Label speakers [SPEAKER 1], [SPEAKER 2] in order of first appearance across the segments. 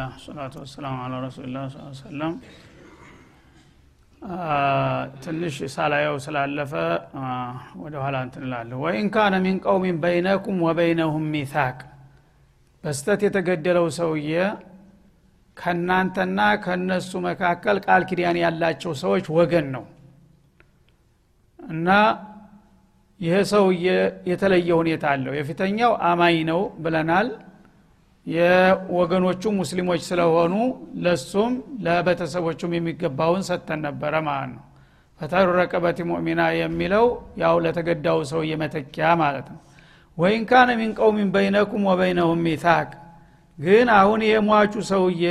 [SPEAKER 1] አልሐምዱሊላህ ሰላቱ ወሰላሙ አላ ረሱሊላህ ሰለም ትንሽ ሳላየው ስላለፈ ወደ ኋላ እንትንላለሁ ወኢን ካነ ሚን ቀውሚን በይነኩም ወበይነሁም ሚታቅ በስተት የተገደለው ሰውዬ ከእናንተና ከእነሱ መካከል ቃል ኪዳን ያላቸው ሰዎች ወገን ነው። እና ይህ ሰውዬ የተለየ ሁኔታ አለው። የፊተኛው አማኝ ነው ብለናል የወገኖቹ ሙስሊሞች ስለሆኑ ለሱም ለቤተሰቦቹም የሚገባውን ሰጥተን ነበረ ማለት ነው። ፈተሩ ረቀበት ሙእሚና የሚለው ያው ለተገዳው ሰው የመተኪያ ማለት ነው። ወይን ካነ ሚን ቀውሚን በይነኩም ወበይነሁም ሚታቅ ግን አሁን የሟቹ ሰውዬ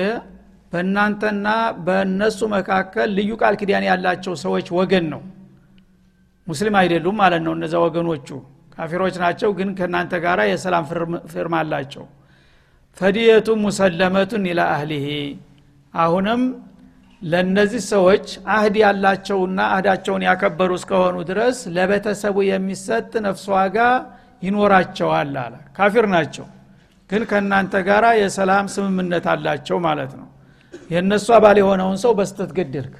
[SPEAKER 1] በእናንተና በእነሱ መካከል ልዩ ቃል ኪዳን ያላቸው ሰዎች ወገን ነው። ሙስሊም አይደሉም ማለት ነው እነዛ ወገኖቹ። ካፊሮች ናቸው ግን ከእናንተ ጋር የሰላም ፍርማ አላቸው ፈዲየቱ ሙሰለመቱን ኢላ አህሊሂ። አሁንም ለእነዚህ ሰዎች አህድ ያላቸውና አህዳቸውን ያከበሩ እስከሆኑ ድረስ ለቤተሰቡ የሚሰጥ ነፍስ ዋጋ ይኖራቸዋል አለ። ካፊር ናቸው። ግን ከእናንተ ጋር የሰላም ስምምነት አላቸው ማለት ነው። የእነሱ አባል የሆነውን ሰው በስተት ገደልክ።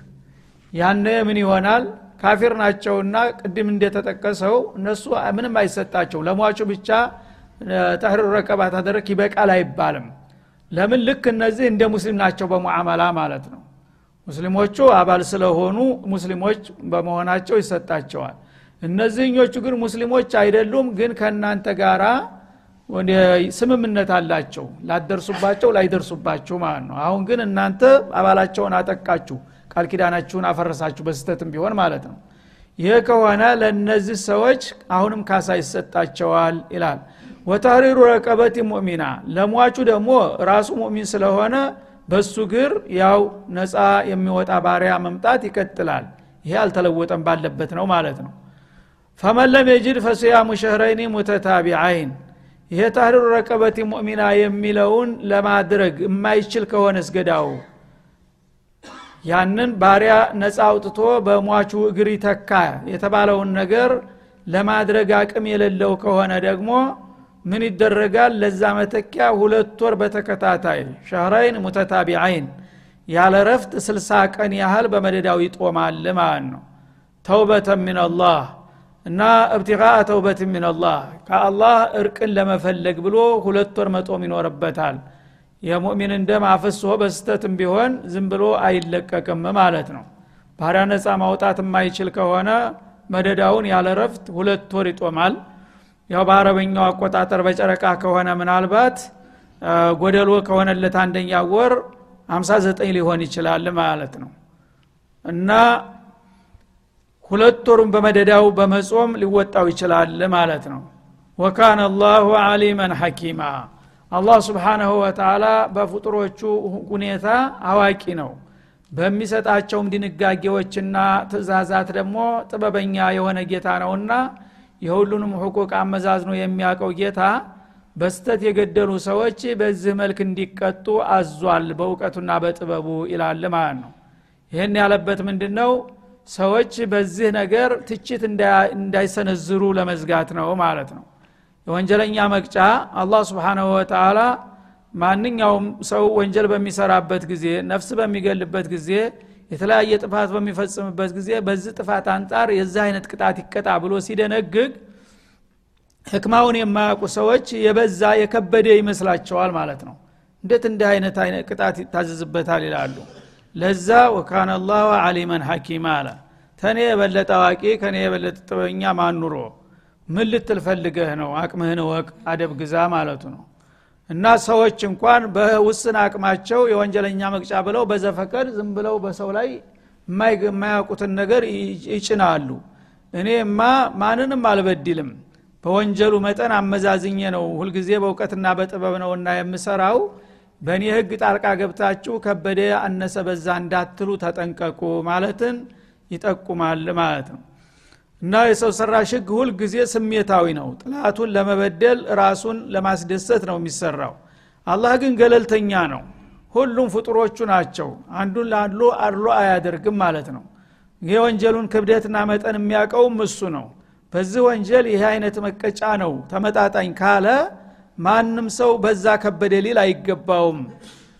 [SPEAKER 1] ያነ ምን ይሆናል? ካፊር ናቸውና ቅድም እንደተጠቀሰው እነሱ ምንም አይሰጣቸው ለሟቹ ብቻ ተህሪር ረቀባ ተደረክ ይበቃል አይባልም። ለምን? ልክ እነዚህ እንደ ሙስሊም ናቸው በሙዓመላ ማለት ነው። ሙስሊሞቹ አባል ስለሆኑ ሙስሊሞች በመሆናቸው ይሰጣቸዋል። እነዚህኞቹ ግን ሙስሊሞች አይደሉም ግን ከእናንተ ጋራ ስምምነት አላቸው። ላደርሱባቸው ላይደርሱባችሁ ማለት ነው። አሁን ግን እናንተ አባላቸውን አጠቃችሁ ቃል ኪዳናችሁን አፈረሳችሁ በስተትም ቢሆን ማለት ነው። ይህ ከሆነ ለእነዚህ ሰዎች አሁንም ካሳ ይሰጣቸዋል ይላል ወተህሪሩ ረቀበት ሙእሚና ለሟቹ ደግሞ ራሱ ሙእሚን ስለሆነ በሱ ግር ያው ነፃ የሚወጣ ባሪያ መምጣት ይቀጥላል። ይሄ አልተለወጠም ባለበት ነው ማለት ነው። ፈመን ለም የጅድ ፈስያሙ ሸህረይኒ ሙተታቢዐይን ይሄ ታህሪሩ ረቀበት ሙእሚና የሚለውን ለማድረግ የማይችል ከሆነ እስገዳው ያንን ባሪያ ነፃ አውጥቶ በሟቹ እግር ይተካ የተባለውን ነገር ለማድረግ አቅም የሌለው ከሆነ ደግሞ ምን ይደረጋል? ለዛ መተኪያ ሁለት ወር በተከታታይ ሸህረይን ሙተታቢዐይን ያለ ረፍት ስልሳ ቀን ያህል በመደዳው ይጦማል ማለት ነው። ተውበተ ሚንላህ እና እብትቃ ተውበት ሚንላህ ከአላህ እርቅን ለመፈለግ ብሎ ሁለት ወር መጦም ይኖርበታል። የሙእሚንን ደም አፍሶ በስተትም ቢሆን ዝም ብሎ አይለቀቅም ማለት ነው። ባሪያ ነፃ ማውጣት የማይችል ከሆነ መደዳውን ያለ ረፍት ሁለት ወር ይጦማል ያው በአረበኛው አቆጣጠር በጨረቃ ከሆነ ምናልባት ጎደሎ ከሆነለት አንደኛ ወር 59 ሊሆን ይችላል ማለት ነው። እና ሁለት ወሩን በመደዳው በመጾም ሊወጣው ይችላል ማለት ነው። ወካነ አላሁ አሊመን ሐኪማ። አላህ ስብሓናሁ ወተላ በፍጡሮቹ ሁኔታ አዋቂ ነው። በሚሰጣቸውም ድንጋጌዎችና ትእዛዛት ደግሞ ጥበበኛ የሆነ ጌታ ነውና የሁሉንም ሕቁቅ አመዛዝኖ የሚያውቀው ጌታ በስተት የገደሉ ሰዎች በዚህ መልክ እንዲቀጡ አዟል በእውቀቱና በጥበቡ ይላል ማለት ነው። ይህን ያለበት ምንድን ነው ሰዎች በዚህ ነገር ትችት እንዳይሰነዝሩ ለመዝጋት ነው ማለት ነው። የወንጀለኛ መቅጫ አላህ ስብሓናሁ ወተላ ማንኛውም ሰው ወንጀል በሚሰራበት ጊዜ ነፍስ በሚገልበት ጊዜ የተለያየ ጥፋት በሚፈጽምበት ጊዜ በዚህ ጥፋት አንጻር የዚህ አይነት ቅጣት ይቀጣ ብሎ ሲደነግግ ህክማውን የማያውቁ ሰዎች የበዛ የከበደ ይመስላቸዋል ማለት ነው። እንዴት እንዲህ አይነት ቅጣት ይታዘዝበታል ይላሉ? ለዛ ወካነ አላሁ አሊመን ሐኪማ አለ። ተኔ የበለጠ አዋቂ ከኔ የበለጠ ጥበኛ ማኑሮ ምን ልትል ነው? አቅምህን ወቅ አደብ ግዛ ማለቱ ነው እና ሰዎች እንኳን በውስን አቅማቸው የወንጀለኛ መቅጫ ብለው በዘፈቀድ ዝም ብለው በሰው ላይ የማያውቁትን ነገር ይጭናሉ። እኔማ ማንንም አልበድልም። በወንጀሉ መጠን አመዛዝኜ ነው ሁልጊዜ በእውቀትና በጥበብ ነውና የምሰራው። በእኔ ህግ ጣልቃ ገብታችሁ ከበደ አነሰ በዛ እንዳትሉ ተጠንቀቁ ማለትን ይጠቁማል ማለት ነው እና የሰው ሰራሽ ህግ ሁል ጊዜ ስሜታዊ ነው። ጥላቱን ለመበደል ራሱን ለማስደሰት ነው የሚሰራው። አላህ ግን ገለልተኛ ነው። ሁሉም ፍጡሮቹ ናቸው። አንዱን ለአንዱ አድሎ አያደርግም ማለት ነው። የወንጀሉን ክብደትና መጠን የሚያውቀውም እሱ ነው። በዚህ ወንጀል ይህ አይነት መቀጫ ነው። ተመጣጣኝ ካለ ማንም ሰው በዛ ከበደ ሊል አይገባውም።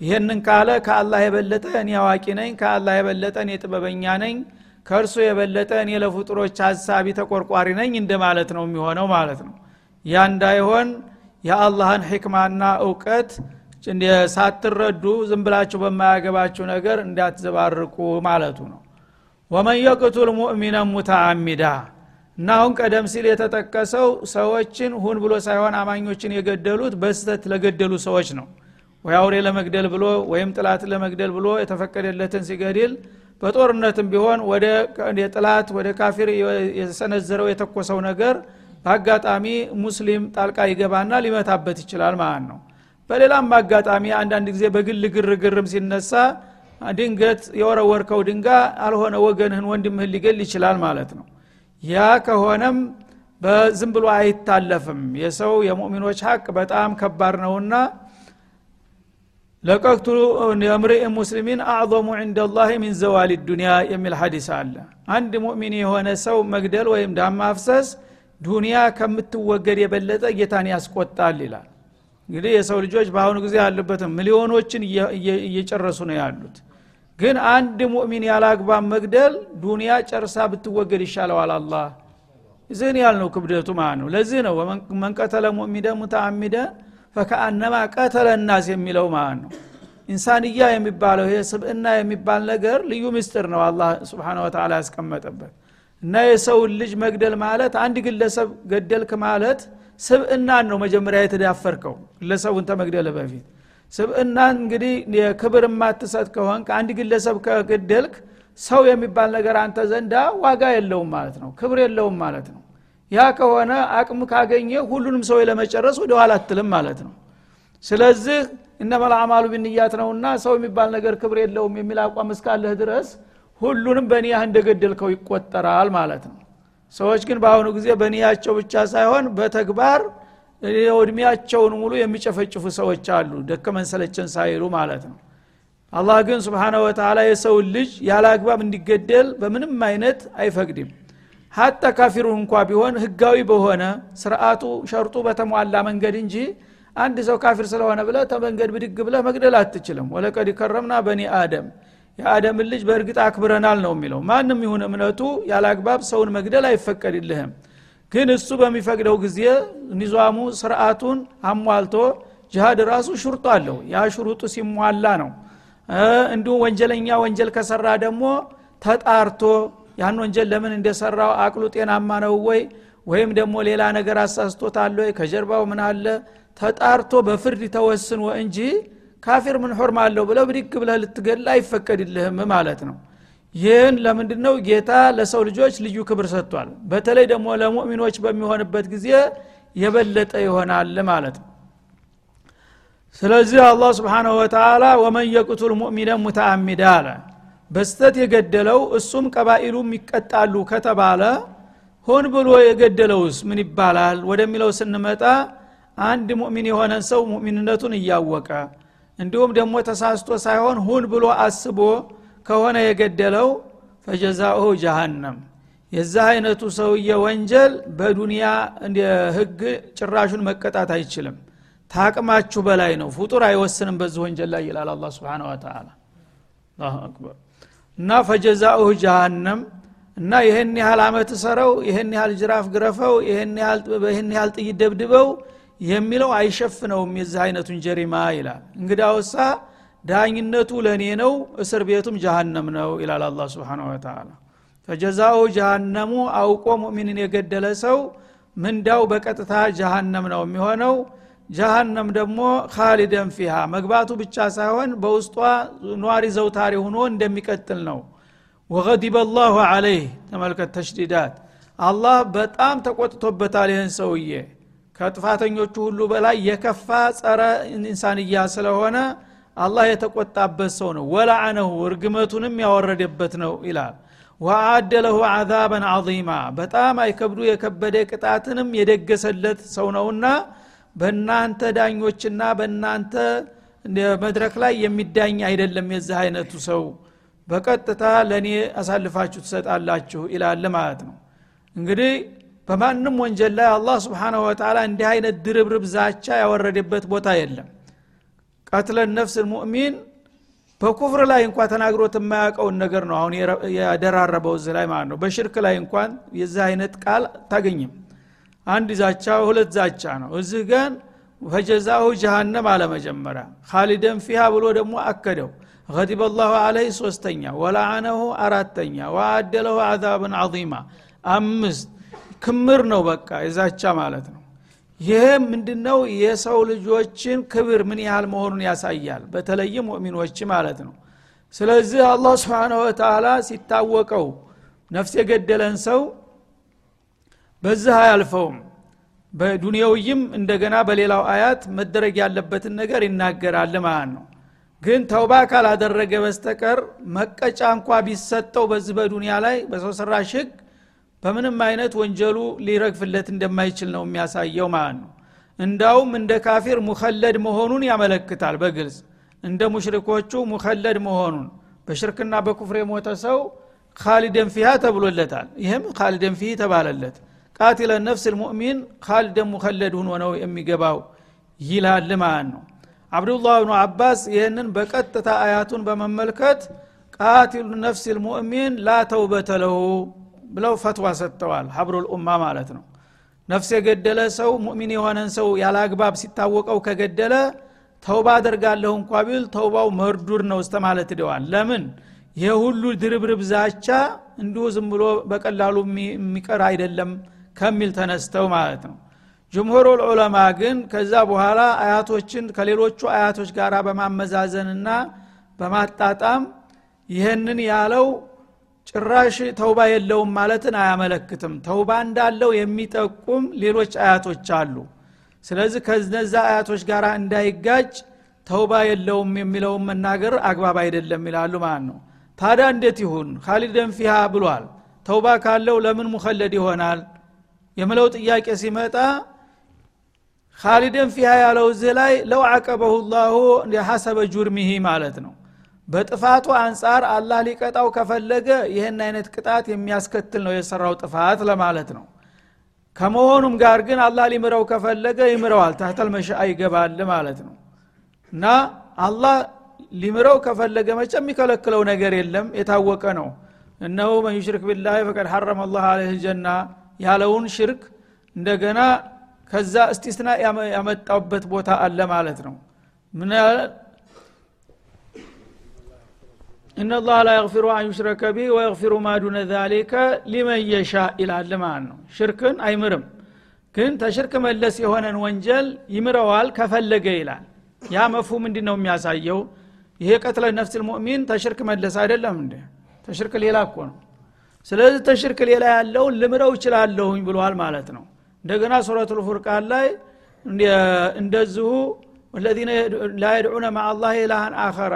[SPEAKER 1] ይህንን ካለ ከአላህ የበለጠ እኔ አዋቂ ነኝ ከአላህ የበለጠ እኔ ጥበበኛ ነኝ ከእርሱ የበለጠ እኔ ለፍጡሮች ሀሳቢ ተቆርቋሪ ነኝ እንደማለት ነው የሚሆነው ማለት ነው። ያ እንዳይሆን የአላህን ሕክማና እውቀት ሳትረዱ ዝም ብላችሁ በማያገባችሁ ነገር እንዳትዘባርቁ ማለቱ ነው። ወመን የቅቱል ሙእሚነን ሙተአሚዳ እና አሁን ቀደም ሲል የተጠቀሰው ሰዎችን ሁን ብሎ ሳይሆን አማኞችን የገደሉት በስተት ለገደሉ ሰዎች ነው። ወይ አውሬ ለመግደል ብሎ ወይም ጥላትን ለመግደል ብሎ የተፈቀደለትን ሲገድል በጦርነትም ቢሆን ወደ ጥላት ወደ ካፊር የሰነዘረው የተኮሰው ነገር በአጋጣሚ ሙስሊም ጣልቃ ይገባና ሊመታበት ይችላል ማለት ነው። በሌላም አጋጣሚ አንዳንድ ጊዜ በግል ግርግርም ሲነሳ ድንገት የወረወርከው ድንጋ አልሆነ ወገንህን ወንድምህን ሊገል ይችላል ማለት ነው። ያ ከሆነም በዝም ብሎ አይታለፍም። የሰው የሙእሚኖች ሀቅ በጣም ከባድ ነውና ለቀቅቱ የምርእ ሙስሊሚን አዕظሙ ዕንደ ላህ ሚን ዘዋል ዱኒያ የሚል ሀዲስ አለ። አንድ ሙእሚን የሆነ ሰው መግደል ወይም ዳም ማፍሰስ ዱኒያ ከምትወገድ የበለጠ ጌታን ያስቆጣል ይላል። እንግዲህ የሰው ልጆች በአሁኑ ጊዜ ያሉበትም ሚሊዮኖችን እየጨረሱ ነው ያሉት። ግን አንድ ሙእሚን ያለ አግባብ መግደል ዱኒያ ጨርሳ ብትወገድ ይሻለዋል አላህ። እዚህን ያል ነው ክብደቱ ማለት ነው? ለዚህ ነው መንቀተለ ሙእሚደ ሙተአሚደ ፈከአነማ ቀተለ ናስ የሚለው ማለት ነው? ኢንሳንያ የሚባለው ይሄ የሚባል ነገር ልዩ ምስጢር ነው አላህ ስብሓን ወተላ ያስቀመጠበት። እና የሰውን ልጅ መግደል ማለት አንድ ግለሰብ ገደልክ ማለት ስብእናን ነው መጀመሪያ የተዳፈርከው ግለሰቡን ተመግደል በፊት። ስብእናን እንግዲህ የክብር የማትሰጥ ከሆን ከአንድ ግለሰብ ከገደልክ ሰው የሚባል ነገር አንተ ዘንዳ ዋጋ የለውም ማለት ነው ክብር የለውም ማለት ነው ያ ከሆነ አቅም ካገኘ ሁሉንም ሰው ለመጨረስ ወደ ኋላ አትልም ማለት ነው። ስለዚህ እነመል አማሉ ብንያት ነውና ሰው የሚባል ነገር ክብር የለውም የሚል አቋም እስካለህ ድረስ ሁሉንም በኒያህ እንደገደልከው ይቆጠራል ማለት ነው። ሰዎች ግን በአሁኑ ጊዜ በኒያቸው ብቻ ሳይሆን በተግባር እድሜያቸውን ሙሉ የሚጨፈጭፉ ሰዎች አሉ። ደከመን ሰለቸን ሳይሉ ማለት ነው። አላህ ግን ስብሓነ ወተላ የሰውን ልጅ ያለ አግባብ እንዲገደል በምንም አይነት አይፈቅድም ሀታ ካፊሩ እንኳ ቢሆን ህጋዊ በሆነ ስርአቱ ሸርጡ በተሟላ መንገድ እንጂ አንድ ሰው ካፊር ስለሆነ ብለ ተመንገድ ብድግ ብለ መግደል አትችልም። ወለቀድ ከረምና በኒ አደም። የአደምን ልጅ በእርግጥ አክብረናል ነው የሚለው። ማንም ይሁን እምነቱ ያለ አግባብ ሰውን መግደል አይፈቀድልህም። ግን እሱ በሚፈቅደው ጊዜ ኒዛሙ ስርአቱን አሟልቶ ጅሃድ ራሱ ሹርጡ አለው። ያ ሽሩጡ ሲሟላ ነው። እንዲሁም ወንጀለኛ ወንጀል ከሰራ ደግሞ ተጣርቶ ያን ወንጀል ለምን እንደሰራው አቅሉ ጤናማ ነው ወይ? ወይም ደግሞ ሌላ ነገር አሳስቶታል ወይ? ከጀርባው ምን አለ? ተጣርቶ በፍርድ ተወስኖ እንጂ ካፊር ምን ሑርማ አለው ብለው ብድግ ብለህ ልትገላ አይፈቀድልህም ማለት ነው። ይህን ለምንድ ነው ጌታ ለሰው ልጆች ልዩ ክብር ሰጥቷል። በተለይ ደግሞ ለሙእሚኖች በሚሆንበት ጊዜ የበለጠ ይሆናል ማለት ነው። ስለዚህ አላህ ስብሓንሁ ወተላ ወመን የቅቱል ሙእሚነ ሙተአሚዳ አለ በስተት የገደለው እሱም ቀባኢሉም ይቀጣሉ ከተባለ ሆን ብሎ የገደለውስ ምን ይባላል? ወደሚለው ስንመጣ አንድ ሙእሚን የሆነን ሰው ሙእሚንነቱን እያወቀ እንዲሁም ደግሞ ተሳስቶ ሳይሆን ሁን ብሎ አስቦ ከሆነ የገደለው ፈጀዛኡሁ ጀሃነም። የዚህ አይነቱ ሰውየ ወንጀል በዱንያ ህግ ጭራሹን መቀጣት አይችልም። ታቅማችሁ በላይ ነው። ፍጡር አይወስንም በዚህ ወንጀል ላይ ይላል አላ ስብን ወተላ አላሁ አክበር እና ፈጀዛኡሁ ጀሃነም እና ይህን ያህል አመት ሰረው ይህን ያህል ጅራፍ ግረፈው ይህን ያህል ጥይት ደብድበው የሚለው አይሸፍነውም የዚህ አይነቱን ጀሪማ ይላል። እንግዳውሳ ዳኝነቱ ለእኔ ነው እስር ቤቱም ጀሃነም ነው ይላል አላ ስብን ወተላ ፈጀዛኡ ጀሃነሙ አውቆ ሙእሚንን የገደለ ሰው ምንዳው በቀጥታ ጀሃነም ነው የሚሆነው ጀሃነም ደግሞ ካሊደን ፊሃ መግባቱ ብቻ ሳይሆን በውስጧ ኗሪ ዘውታሪ ሆኖ እንደሚቀጥል ነው። ወገዲበ ላሁ አለይህ ተመልከት ተሽዲዳት። አላህ በጣም ተቆጥቶበታል ይህን ሰውዬ። ከጥፋተኞቹ ሁሉ በላይ የከፋ ጸረ ኢንሳንያ ስለሆነ አላህ የተቆጣበት ሰው ነው። ወላአነሁ እርግመቱንም ያወረደበት ነው ይላል። ወአደ ለሁ አዛበን አዚማ በጣም አይከብዱ የከበደ ቅጣትንም የደገሰለት ሰው ነውና በእናንተ ዳኞችና በእናንተ መድረክ ላይ የሚዳኝ አይደለም የዚህ አይነቱ ሰው። በቀጥታ ለእኔ አሳልፋችሁ ትሰጣላችሁ ይላል ማለት ነው። እንግዲህ በማንም ወንጀል ላይ አላህ ስብሓንሁ ወተላ እንዲህ አይነት ድርብርብ ዛቻ ያወረደበት ቦታ የለም። ቀትለን ነፍስ ሙእሚን በኩፍር ላይ እንኳ ተናግሮት የማያውቀውን ነገር ነው አሁን ያደራረበው እዚህ ላይ ማለት ነው። በሽርክ ላይ እንኳን የዚህ አይነት ቃል አታገኝም አንድ ዛቻ ሁለት ዛቻ ነው። እዚህ ግን ፈጀዛሁ ጀሃነም አለመጀመሪያ። ካሊደን ፊሃ ብሎ ደግሞ አከደው። ገዲበ ላሁ አለህ ሶስተኛ ወላአነሁ አራተኛ ወአደለሁ አዛብን አዚማ አምስት ክምር ነው በቃ የዛቻ ማለት ነው። ይህ ምንድነው? የሰው ልጆችን ክብር ምን ያህል መሆኑን ያሳያል። በተለይም ሙእሚኖች ማለት ነው። ስለዚህ አላህ ስብንሁ ወተላ ሲታወቀው ነፍስ የገደለን ሰው በዚህ አያልፈውም። በዱንያውይም እንደገና በሌላው አያት መደረግ ያለበትን ነገር ይናገራል ማለት ነው። ግን ተውባ ካላደረገ በስተቀር መቀጫ እንኳ ቢሰጠው በዚህ በዱንያ ላይ በሰው ሰራሽ ህግ በምንም አይነት ወንጀሉ ሊረግፍለት እንደማይችል ነው የሚያሳየው ማለት ነው። እንዳውም እንደ ካፊር ሙከለድ መሆኑን ያመለክታል በግልጽ። እንደ ሙሽሪኮቹ ሙከለድ መሆኑን በሽርክና በኩፍር የሞተ ሰው ካሊደን ፊሃ ተብሎለታል። ይህም ካሊደን ፊህ ተባለለት ቃቲለ ነፍስ ልሙእሚን ካልደን ሙከለድ ሁኖ ነው የሚገባው ይላል ማለት ነው? አብዱላህ ብኑ አባስ ይህንን በቀጥታ አያቱን በመመልከት ቃቲሉ ነፍስ ልሙእሚን ላ ተውበተ ለሁ ብለው ፈትዋ ሰጥተዋል። ሀብሩል ኡማ ማለት ነው። ነፍስ የገደለ ሰው ሙእሚን የሆነን ሰው ያለ አግባብ ሲታወቀው ከገደለ ተውባ አደርጋለሁ እንኳ ቢል ተውባው መርዱር ነው እስተ ማለት ሂደዋል ለምን? ይህ ሁሉ ድርብርብ ዛቻ እንዲሁ ዝም ብሎ በቀላሉ የሚቀር አይደለም ከሚል ተነስተው ማለት ነው። ጅምሁሩ ዑለማ ግን ከዛ በኋላ አያቶችን ከሌሎቹ አያቶች ጋር በማመዛዘንና በማጣጣም ይህንን ያለው ጭራሽ ተውባ የለውም ማለትን አያመለክትም። ተውባ እንዳለው የሚጠቁም ሌሎች አያቶች አሉ። ስለዚህ ከነዛ አያቶች ጋር እንዳይጋጭ ተውባ የለውም የሚለውን መናገር አግባብ አይደለም ይላሉ ማለት ነው። ታዲያ እንዴት ይሁን? ካሊደን ፊሃ ብሏል። ተውባ ካለው ለምን ሙከለድ ይሆናል የምለው ጥያቄ ሲመጣ ካሊደን ፊሃ ያለው እዚህ ላይ ለው አቀበሁ ላሁ የሐሰበ ጁርሚሂ ማለት ነው። በጥፋቱ አንጻር አላህ ሊቀጣው ከፈለገ ይህን አይነት ቅጣት የሚያስከትል ነው የሰራው ጥፋት ለማለት ነው። ከመሆኑም ጋር ግን አላህ ሊምረው ከፈለገ ይምረዋል ታህተል መሻ ይገባል ማለት ነው። እና አላህ ሊምረው ከፈለገ መቼ የሚከለክለው ነገር የለም የታወቀ ነው። إنه من يشرك بالله فقد حرم الله عليه الجنة ያለውን ሽርክ እንደገና ከዛ استثناء ያመጣበት ቦታ አለ ማለት ነው። ምን إن الله لا يغفر أن يشرك به ويغفر ما دون ذلك لمن ይላል ማለት ነው። ሽርክን አይምርም። ግን ተሽርክ መለስ የሆነን ወንጀል ይምረዋል ከፈለገ ይላል። ያ መፉ ምንድ ነው የሚያሳየው? ይሄ ቀትለ ነፍስ ልሙእሚን ተሽርክ መለስ አይደለም እንደ ተሽርክ ሌላ እኮ ነው። ስለዚህ ተሽርክ ሌላ ያለውን ልምረው ይችላለሁኝ ብሏል ማለት ነው። እንደገና ሱረቱ ልፉርቃን ላይ እንደዚሁ ወለዚነ ላ የድዑነ ማ አላህ ኢላሃን አኸረ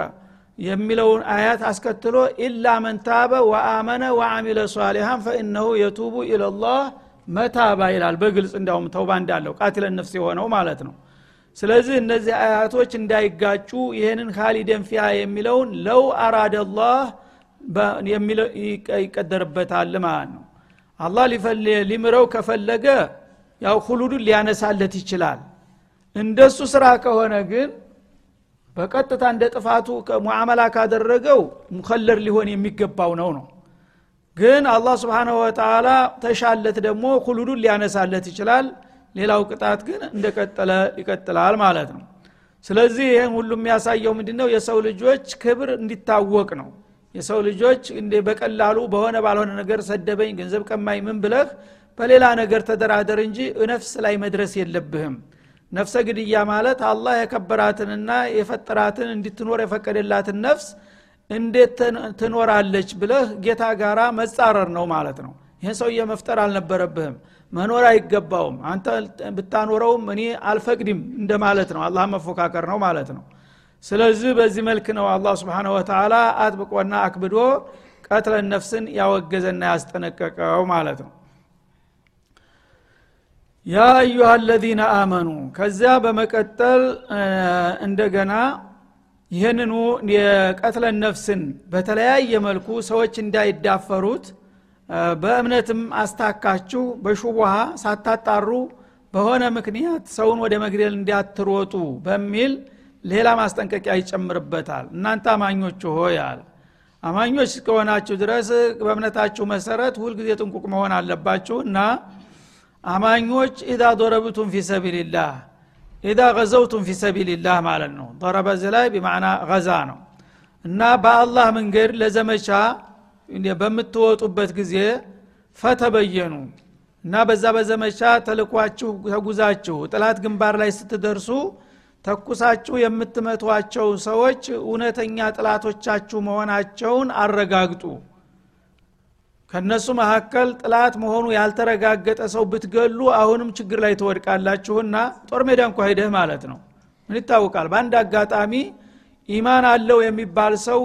[SPEAKER 1] የሚለውን አያት አስከትሎ ኢላ መን ታበ ወአመነ ወአሚለ ሷሊሃን ፈኢነሁ የቱቡ ኢለላህ መታባ ይላል። በግልጽ እንዲያውም ተውባ እንዳለው ቃትለን ነፍስ የሆነው ማለት ነው። ስለዚህ እነዚህ አያቶች እንዳይጋጩ ይህንን ካሊደን ፊያ የሚለውን ለው አራደላህ ይቀደርበታል ማለት ነው። አላህ ሊምረው ከፈለገ ያው ሁሉዱን ሊያነሳለት ይችላል። እንደሱ ስራ ከሆነ ግን በቀጥታ እንደ ጥፋቱ ሙዓመላ ካደረገው ሙከለር ሊሆን የሚገባው ነው ነው። ግን አላህ ስብሓንሁ ወተላ ተሻለት ደግሞ ሁሉዱን ሊያነሳለት ይችላል። ሌላው ቅጣት ግን እንደቀጠለ ይቀጥላል ማለት ነው። ስለዚህ ይህን ሁሉ የሚያሳየው ምንድነው? የሰው ልጆች ክብር እንዲታወቅ ነው የሰው ልጆች እንደ በቀላሉ በሆነ ባልሆነ ነገር ሰደበኝ ገንዘብ ቀማኝ ምን ብለህ በሌላ ነገር ተደራደር እንጂ ነፍስ ላይ መድረስ የለብህም። ነፍሰ ግድያ ማለት አላህ የከበራትንና የፈጠራትን እንድትኖር የፈቀደላትን ነፍስ እንዴት ትኖራለች ብለህ ጌታ ጋራ መጻረር ነው ማለት ነው። ይህን ሰውዬ መፍጠር አልነበረብህም። መኖር አይገባውም። አንተ ብታኖረውም እኔ አልፈቅድም እንደማለት ነው። አላህ መፎካከር ነው ማለት ነው ስለዚህ በዚህ መልክ ነው አላህ ስብሓን ወተላ አጥብቆና አክብዶ ቀትለን ነፍስን ያወገዘና ያስጠነቀቀው ማለት ነው። ያ አዩሃ አለዚነ አመኑ። ከዚያ በመቀጠል እንደገና ይህንኑ የቀትለን ነፍስን በተለያየ መልኩ ሰዎች እንዳይዳፈሩት በእምነትም አስታካችሁ በሹቡሃ ሳታጣሩ በሆነ ምክንያት ሰውን ወደ መግደል እንዳትሮጡ በሚል ሌላ ማስጠንቀቂያ ይጨምርበታል። እናንተ አማኞች ሆይ አማኞች እስከሆናችሁ ድረስ በእምነታችሁ መሰረት ሁልጊዜ ጥንቁቅ መሆን አለባችሁ አማኞች ኢዛ ዶረብቱም ፊ ሰቢልላህ ኢዛ ገዘውቱም ፊ ሰቢልላህ ማለት ነው። ዶረበ ላይ ቢማዕና ገዛ ነው። እና በአላህ መንገድ ለዘመቻ በምትወጡበት ጊዜ ፈተበየኑ እና በዛ በዘመቻ ተልኳችሁ ተጉዛችሁ ጥላት ግንባር ላይ ስትደርሱ ተኩሳችሁ የምትመቷቸው ሰዎች እውነተኛ ጥላቶቻችሁ መሆናቸውን አረጋግጡ። ከነሱ መካከል ጥላት መሆኑ ያልተረጋገጠ ሰው ብትገሉ አሁንም ችግር ላይ ትወድቃላችሁና ጦር ሜዳ እንኳ ሂደህ ማለት ነው። ምን ይታወቃል? በአንድ አጋጣሚ ኢማን አለው የሚባል ሰው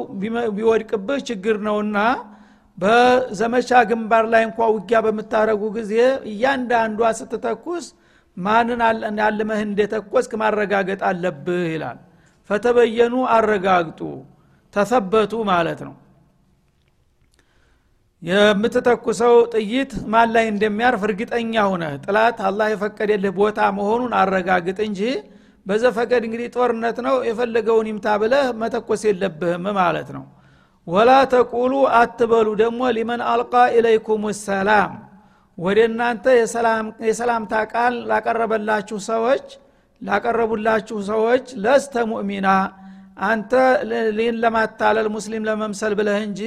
[SPEAKER 1] ቢወድቅብህ ችግር ነውና በዘመቻ ግንባር ላይ እንኳ ውጊያ በምታደረጉ ጊዜ እያንዳንዷ ስትተኩስ ማንን አልመህ እንደተኮስክ ማረጋገጥ አለብህ ይላል። ፈተበየኑ አረጋግጡ ተሰበቱ ማለት ነው። የምትተኩሰው ጥይት ማን ላይ እንደሚያርፍ እርግጠኛ ሁነህ ጥላት አላህ የፈቀደልህ ቦታ መሆኑን አረጋግጥ እንጂ በዘፈቀድ እንግዲህ ጦርነት ነው የፈለገውን ይምታ ብለህ መተኮስ የለብህም ማለት ነው። ወላ ተቁሉ አትበሉ ደግሞ ሊመን አልቃ ኢለይኩም ሰላም ወደ እናንተ የሰላምታ ቃል ላቀረበላችሁ ሰዎች ላቀረቡላችሁ ሰዎች ለስተ ሙእሚና አንተ ሊን ለማታለል ሙስሊም ለመምሰል ብለህ እንጂ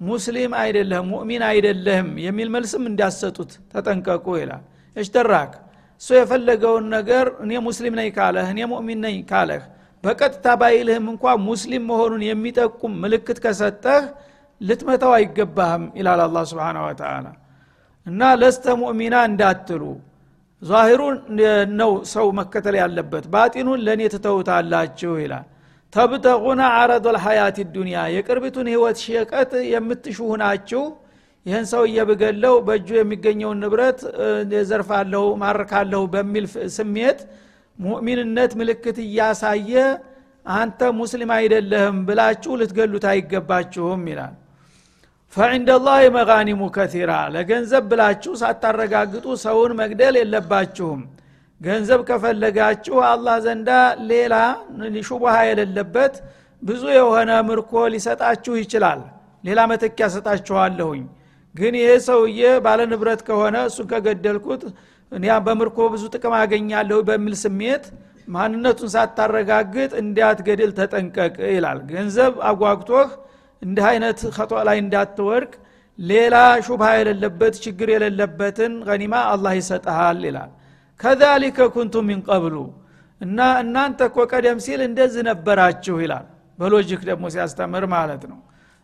[SPEAKER 1] ሙስሊም አይደለህም ሙእሚን አይደለህም የሚል መልስም እንዲያሰጡት ተጠንቀቁ ይላል። እሽተራክ እሱ የፈለገውን ነገር እኔ ሙስሊም ነኝ ካለህ እኔ ሙእሚን ነኝ ካለህ በቀጥታ ባይልህም እንኳ ሙስሊም መሆኑን የሚጠቁም ምልክት ከሰጠህ ልትመታው አይገባህም ይላል አላ ስብን ወተላ እና ለስተ ሙእሚና እንዳትሉ። ዛሂሩን ነው ሰው መከተል ያለበት። ባጢኑን ለእኔ ትተውታላችሁ ይላል። ተብተቁና አረዶ ልሐያት ዱኒያ የቅርቢቱን ህይወት ሸቀጥ የምትሹሁ ናችሁ። ይህን ሰው እየብገለው በእጁ የሚገኘውን ንብረት ዘርፋለሁ ማርካለሁ በሚል ስሜት ሙእሚንነት ምልክት እያሳየ አንተ ሙስሊም አይደለህም ብላችሁ ልትገሉት አይገባችሁም ይላል ፈዕንደላህ መጋኒሙ ከቲራ ለገንዘብ ብላችሁ ሳታረጋግጡ ሰውን መግደል የለባችሁም። ገንዘብ ከፈለጋችሁ አላህ ዘንዳ ሌላ ሹቡሃ የሌለበት ብዙ የሆነ ምርኮ ሊሰጣችሁ ይችላል። ሌላ መተኪያ ሰጣችኋለሁኝ። ግን ይሄ ሰውዬ ባለ ንብረት ከሆነ እሱን ከገደልኩት እኒያ በምርኮ ብዙ ጥቅም አገኛለሁ በሚል ስሜት ማንነቱን ሳታረጋግጥ እንዲያትገድል ተጠንቀቅ ይላል። ገንዘብ አጓግቶህ እንዲህ አይነት ከጦ ላይ እንዳትወድቅ ሌላ ሹብሃ የሌለበት ችግር የሌለበትን ገኒማ አላህ ይሰጠሃል ይላል። ከዛሊከ ኩንቱም ሚን ቀብሉ እና እናንተ እኮ ቀደም ሲል እንደዚህ ነበራችሁ ይላል። በሎጂክ ደግሞ ሲያስተምር ማለት ነው።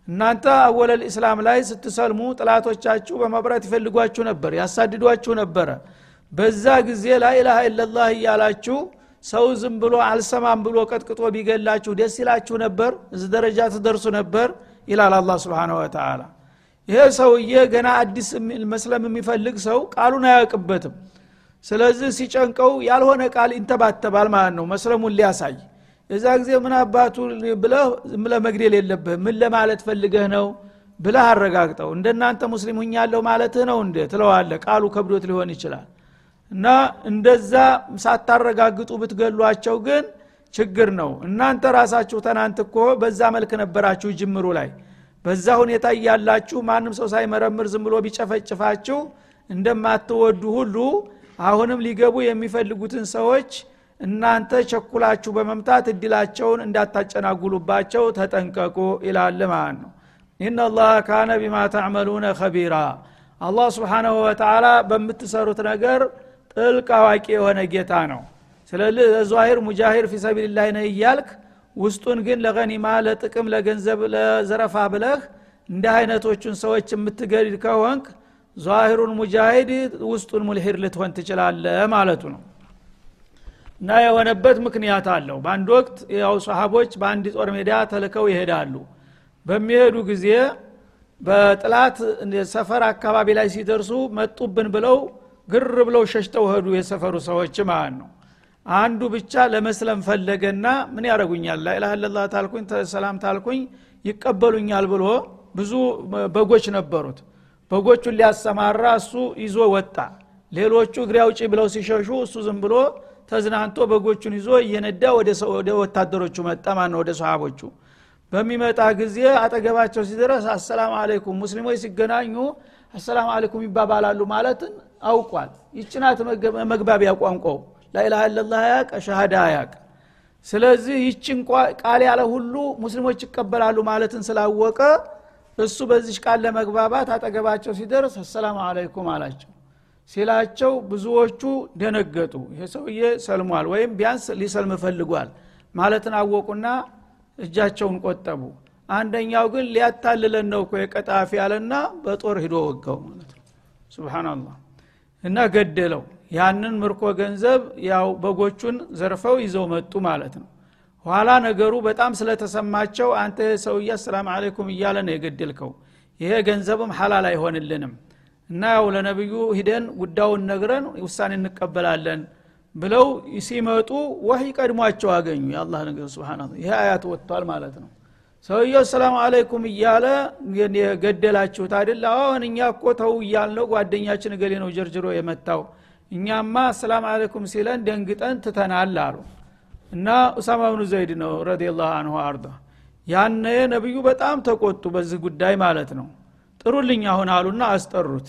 [SPEAKER 1] እናንተ አወለል ኢስላም ላይ ስትሰልሙ ጥላቶቻችሁ በመብራት ይፈልጓችሁ ነበር ያሳድዷችሁ ነበረ። በዛ ጊዜ ላኢላሃ ኢለላህ እያላችሁ ሰው ዝም ብሎ አልሰማም ብሎ ቀጥቅጦ ቢገላችሁ ደስ ይላችሁ ነበር? እዚህ ደረጃ ትደርሱ ነበር? ይላል አላ ስብን ወተላ ይሄ ሰውዬ ገና አዲስ መስለም የሚፈልግ ሰው ቃሉን አያውቅበትም። ስለዚህ ሲጨንቀው ያልሆነ ቃል ይንተባተባል ማለት ነው መስለሙን ሊያሳይ። የዛ ጊዜ ምን አባቱ ብለህ ዝምለ መግደል የለብህ ምን ለማለት ፈልገህ ነው ብለህ አረጋግጠው። እንደናንተ ሙስሊም ሁኛለሁ ማለትህ ነው እንደ ትለዋለ ቃሉ ከብዶት ሊሆን ይችላል እና እንደዛ ሳታረጋግጡ ብትገሏቸው ግን ችግር ነው። እናንተ ራሳችሁ ተናንት እኮ በዛ መልክ ነበራችሁ ጅምሩ ላይ። በዛ ሁኔታ እያላችሁ ማንም ሰው ሳይመረምር ዝም ብሎ ቢጨፈጭፋችሁ እንደማትወዱ ሁሉ አሁንም ሊገቡ የሚፈልጉትን ሰዎች እናንተ ቸኩላችሁ በመምታት እድላቸውን እንዳታጨናጉሉባቸው ተጠንቀቁ ይላል ማለት ነው። ኢናላህ ካነ ቢማ ተዕመሉነ ከቢራ አላህ ስብሓናሁ ወተላ በምትሰሩት ነገር ጥልቅ አዋቂ የሆነ ጌታ ነው። ስለዚህ ዛሂር ሙጃሂር ፊሰቢልላህ ነህ እያልክ ውስጡን ግን ለገኒማ ለጥቅም ለገንዘብ ለዘረፋ ብለህ እንዲህ አይነቶቹን ሰዎች የምትገድል ከሆንክ ዛሂሩን ሙጃሂድ ውስጡን ሙልሂድ ልትሆን ትችላለህ ማለቱ ነው። እና የሆነበት ምክንያት አለው። በአንድ ወቅት ያው ሰሃቦች በአንድ ጦር ሜዳ ተልከው ይሄዳሉ። በሚሄዱ ጊዜ በጥላት ሰፈር አካባቢ ላይ ሲደርሱ መጡብን ብለው ግር ብለው ሸሽተው ሄዱ የሰፈሩ ሰዎች ማለት ነው። አንዱ ብቻ ለመስለም ፈለገና ምን ያደረጉኛል ላኢላህ ለላ ታልኩኝ ሰላም ታልኩኝ ይቀበሉኛል ብሎ ብዙ በጎች ነበሩት። በጎቹን ሊያሰማራ እሱ ይዞ ወጣ። ሌሎቹ እግሬ አውጪ ብለው ሲሸሹ እሱ ዝም ብሎ ተዝናንቶ በጎቹን ይዞ እየነዳ ወደ ወታደሮቹ መጣ ማነው ወደ ሰሃቦቹ። በሚመጣ ጊዜ አጠገባቸው ሲደረስ አሰላሙ አለይኩም ሙስሊሞች ሲገናኙ አሰላሙ አለይኩም ይባባላሉ ማለትን አውቋል። ይችናት መግባቢያ ቋንቋው ላኢላሃ ኢለላህ ያቅ ሸሃዳ ያቅ። ስለዚህ ይችን ቃል ያለ ሁሉ ሙስሊሞች ይቀበላሉ ማለትን ስላወቀ እሱ በዚህ ቃል ለመግባባት አጠገባቸው ሲደርስ አሰላሙ አለይኩም አላቸው። ሲላቸው ብዙዎቹ ደነገጡ። ይሄ ሰውዬ ሰልሟል ወይም ቢያንስ ሊሰልም ፈልጓል ማለትን አወቁና እጃቸውን ቆጠቡ አንደኛው ግን ሊያታልለን ነው እኮ የቀጣፊ ያለና በጦር ሂዶ ወጋው ማለት ነው። ስብናላህ እና ገደለው። ያንን ምርኮ ገንዘብ ያው በጎቹን ዘርፈው ይዘው መጡ ማለት ነው። ኋላ ነገሩ በጣም ስለተሰማቸው አንተ ሰውዬ አሰላም አለይኩም እያለ ነው የገደልከው። ይሄ ገንዘብም ሐላል አይሆንልንም። እና ያው ለነቢዩ ሂደን ጉዳዩን ነግረን ውሳኔ እንቀበላለን ብለው ሲመጡ ወህይ ቀድሟቸው አገኙ። የአላህ ነገር ስብን ይሄ አያት ወጥቷል ማለት ነው ሰውየው ሰላም አለይኩም እያለ የገደላችሁት አይደል? አሁን እኛ እኮ ተው እያልነው ጓደኛችን እገሌ ነው ጀርጅሮ የመታው እኛማ ሰላም አለይኩም ሲለን ደንግጠን ትተናል አሉ። እና ኡሳማ ብኑ ዘይድ ነው ረዲላሁ አንሁ አርዳ። ያነ ነቢዩ በጣም ተቆጡ በዚህ ጉዳይ ማለት ነው። ጥሩልኝ አሁን አሉና አስጠሩት።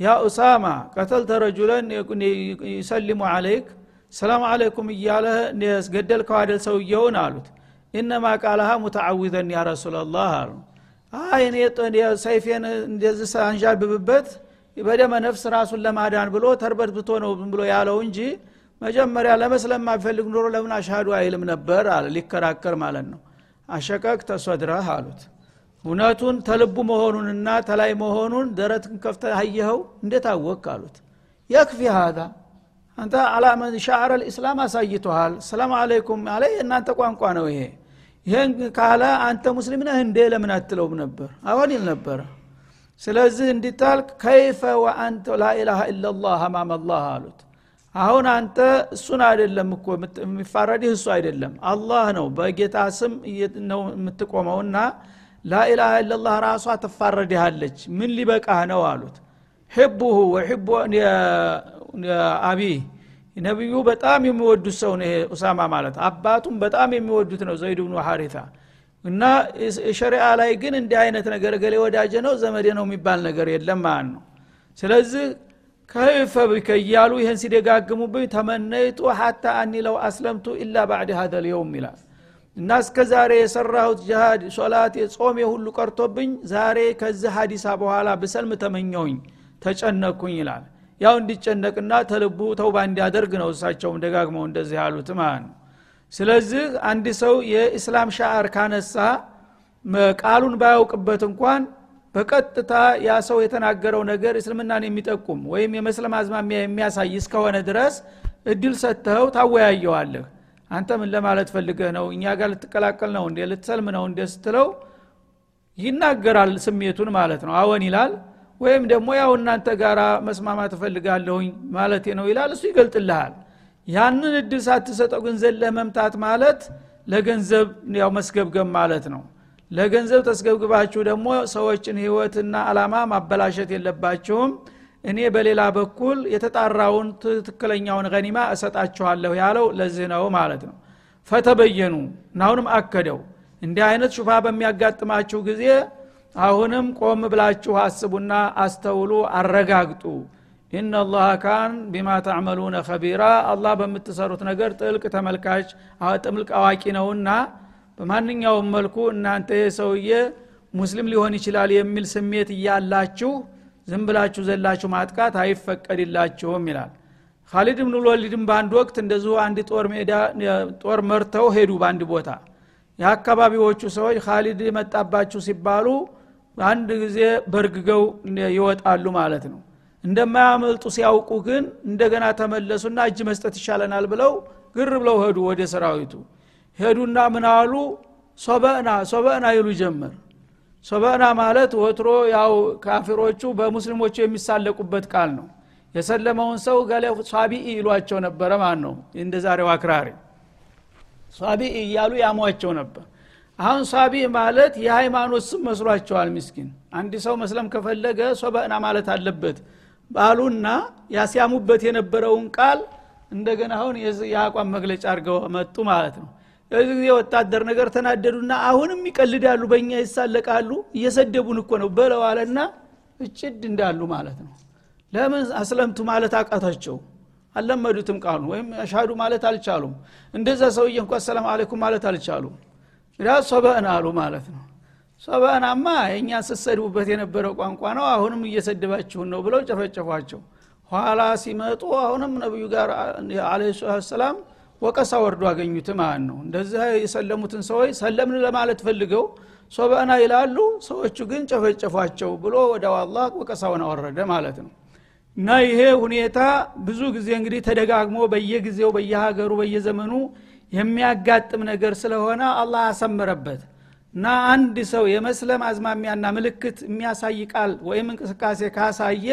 [SPEAKER 1] ያ ኡሳማ ቀተልተ ረጁለን ይሰሊሙ አለይክ ሰላም አለይኩም እያለ ገደልከው አደል ሰውየውን አሉት ኢነማ ቃልሃ ሙተዓዊዘን ያ ረሱላላህ አሉ። አይ ሰይፌን እንደዚህ ሳንዣብብበት በደመ ነፍስ ራሱን ለማዳን ብሎ ተርበትብቶ ነው ብሎ ያለው እንጂ መጀመሪያ ለመስለም ማቢፈልግ ኖሮ ለምን አሻዱ አይልም ነበር? አለ። ሊከራከር ማለት ነው. አሸቀቅ ተሶድረህ አሉት። እውነቱን ተልቡ መሆኑንና ተላይ መሆኑን ደረትን ከፍተ አየኸው? እንዴት አወቅ አሉት። የክፊ ሀዛ አንተ አላመን ሻዕረ ልእስላም አሳይቶሃል። ሰላም አለይኩም አለ። የእናንተ ቋንቋ ነው ይሄ ይህን ካለ አንተ ሙስሊም ነህ እንዴ? ለምን አትለውም ነበር? አሁን ይል ነበረ ስለዚህ እንዲታልክ ከይፈ ወአንተ ላኢላሃ ኢላላህ አማም አላህ አሉት። አሁን አንተ እሱን አይደለም እኮ የሚፋረድህ እሱ አይደለም። አላህ ነው በጌታ ስም ነው የምትቆመውና ላኢላሃ ኢላላህ ራሷ ትፋረድሃለች። ምን ሊበቃህ ነው አሉት። ሕቡሁ ወሕቡ አቢህ ነቢዩ በጣም የሚወዱት ሰው ነው ኡሳማ ማለት። አባቱም በጣም የሚወዱት ነው ዘይድ ብኑ ሐሪታ እና ሸሪአ ላይ ግን እንዲህ አይነት ነገር ገሌ ወዳጀ ነው ዘመዴ ነው የሚባል ነገር የለም ማለት ነው። ስለዚህ ከይፈ ብከ እያሉ ይህን ሲደጋግሙብኝ ተመነይቱ ሐታ አኒ አስለምቱ ኢላ ባዕድ ሀደ ልየውም ይላል። እና እስከ ዛሬ የሰራሁት ጅሃድ ሶላት ጾም ሁሉ ቀርቶብኝ ዛሬ ከዚህ ሀዲሳ በኋላ ብሰልም ተመኘውኝ ተጨነቅኩኝ ይላል ያው እንዲጨነቅና ተልቡ ተውባ እንዲያደርግ ነው እሳቸውም ደጋግመው እንደዚህ ያሉት ማለት ነው። ስለዚህ አንድ ሰው የእስላም ሻዕር ካነሳ ቃሉን ባያውቅበት እንኳን በቀጥታ ያ ሰው የተናገረው ነገር እስልምናን የሚጠቁም ወይም የመስለም አዝማሚያ የሚያሳይ እስከሆነ ድረስ እድል ሰጥተኸው ታወያየዋለህ። አንተ ምን ለማለት ፈልገህ ነው? እኛ ጋር ልትቀላቀል ነው እንዴ? ልትሰልም ነው እንዴ? ስትለው ይናገራል ስሜቱን ማለት ነው። አወን ይላል ወይም ደግሞ ያው እናንተ ጋር መስማማት እፈልጋለሁኝ ማለት ነው ይላል። እሱ ይገልጥልሃል። ያንን እድል ሳትሰጠው ግን ዘለህ መምታት ማለት ለገንዘብ ያው መስገብገብ ማለት ነው። ለገንዘብ ተስገብግባችሁ ደግሞ ሰዎችን ህይወትና አላማ ማበላሸት የለባችሁም። እኔ በሌላ በኩል የተጣራውን ትክክለኛውን ገኒማ እሰጣችኋለሁ ያለው ለዚህ ነው ማለት ነው። ፈተበየኑ። እናሁንም አከደው። እንዲህ አይነት ሹፋ በሚያጋጥማችሁ ጊዜ አሁንም ቆም ብላችሁ አስቡና አስተውሉ አረጋግጡ። ኢናላህ ካን ቢማ ተዕመሉነ ከቢራ አላህ በምትሰሩት ነገር ጥልቅ ተመልካች ጥልቅ አዋቂ ነውና በማንኛውም መልኩ እናንተ ሰውዬ ሙስሊም ሊሆን ይችላል የሚል ስሜት እያላችሁ ዝም ብላችሁ ዘላችሁ ማጥቃት አይፈቀድላችሁም ይላል። ካሊድ ብን ወሊድም በአንድ ወቅት እንደዚሁ አንድ ጦር ሜዳ ጦር መርተው ሄዱ በአንድ ቦታ። የአካባቢዎቹ ሰዎች ካሊድ መጣባችሁ ሲባሉ አንድ ጊዜ በርግገው ይወጣሉ ማለት ነው። እንደማያመልጡ ሲያውቁ ግን እንደገና ተመለሱና እጅ መስጠት ይሻለናል ብለው ግር ብለው ሄዱ ወደ ሰራዊቱ። ሄዱና ምናሉ ሶበእና ሶበእና ይሉ ጀመር። ሶበእና ማለት ወትሮ ያው ካፊሮቹ በሙስሊሞቹ የሚሳለቁበት ቃል ነው። የሰለመውን ሰው ገሌ ሷቢኢ ይሏቸው ነበረ ማን ነው። እንደ ዛሬው አክራሪ ሷቢኢ እያሉ ያሟቸው ነበር አሁን ሷቢ ማለት የሃይማኖት ስም መስሏቸዋል ምስኪን። አንድ ሰው መስለም ከፈለገ ሶበእና ማለት አለበት። ባሉና ያሲያሙበት የነበረውን ቃል እንደገና አሁን የአቋም መግለጫ አድርገው መጡ ማለት ነው። የዚህ ጊዜ ወታደር ነገር ተናደዱና አሁንም ይቀልዳሉ በእኛ ይሳለቃሉ እየሰደቡን እኮ ነው በለው አለና እጭድ እንዳሉ ማለት ነው። ለምን አስለምቱ ማለት አቃታቸው? አልለመዱትም ቃሉ ወይም አሻዱ ማለት አልቻሉም። እንደዛ ሰውዬ እንኳ ሰላም አለይኩም ማለት አልቻሉም ዳ ሶበእን አሉ ማለት ነው። ሶበእናማ የእኛን ስሰድቡበት የነበረው ቋንቋ ነው አሁንም እየሰደባችሁን ነው ብለው ጨፈጨፏቸው። ኋላ ሲመጡ አሁንም ነቢዩ ጋር አለ ሰላም ወቀሳ ወርዶ አገኙት ማለት ነው። እንደዚህ የሰለሙትን ሰዎች ሰለምን ለማለት ፈልገው ሶበእና ይላሉ። ሰዎቹ ግን ጨፈጨፏቸው ብሎ ወደ አላህ ወቀሳውን አወረደ ማለት ነው። እና ይሄ ሁኔታ ብዙ ጊዜ እንግዲህ ተደጋግሞ በየጊዜው በየሀገሩ በየዘመኑ የሚያጋጥም ነገር ስለሆነ አላህ አሰመረበት። እና አንድ ሰው የመስለም አዝማሚያና ምልክት የሚያሳይ ቃል ወይም እንቅስቃሴ ካሳየ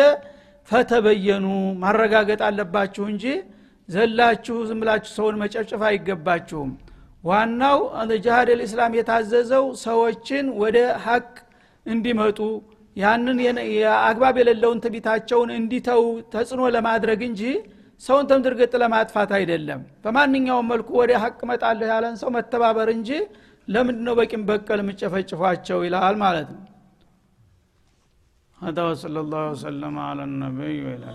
[SPEAKER 1] ፈተበየኑ ማረጋገጥ አለባችሁ እንጂ ዘላችሁ ዝም ብላችሁ ሰውን መጨፍጨፍ አይገባችሁም። ዋናው ጅሃድ ልእስላም የታዘዘው ሰዎችን ወደ ሀቅ እንዲመጡ ያንን አግባብ የሌለውን ትቢታቸውን እንዲተው ተጽዕኖ ለማድረግ እንጂ ሰውን ተምድርገጥ ለማጥፋት አይደለም በማንኛውም መልኩ ወደ ሀቅ መጣለሁ ያለን ሰው መተባበር እንጂ ለምንድ ነው በቂም በቀል የምጨፈጭፏቸው ይላል ማለት ነው هذا وصلى الله وسلم على النبي وعلى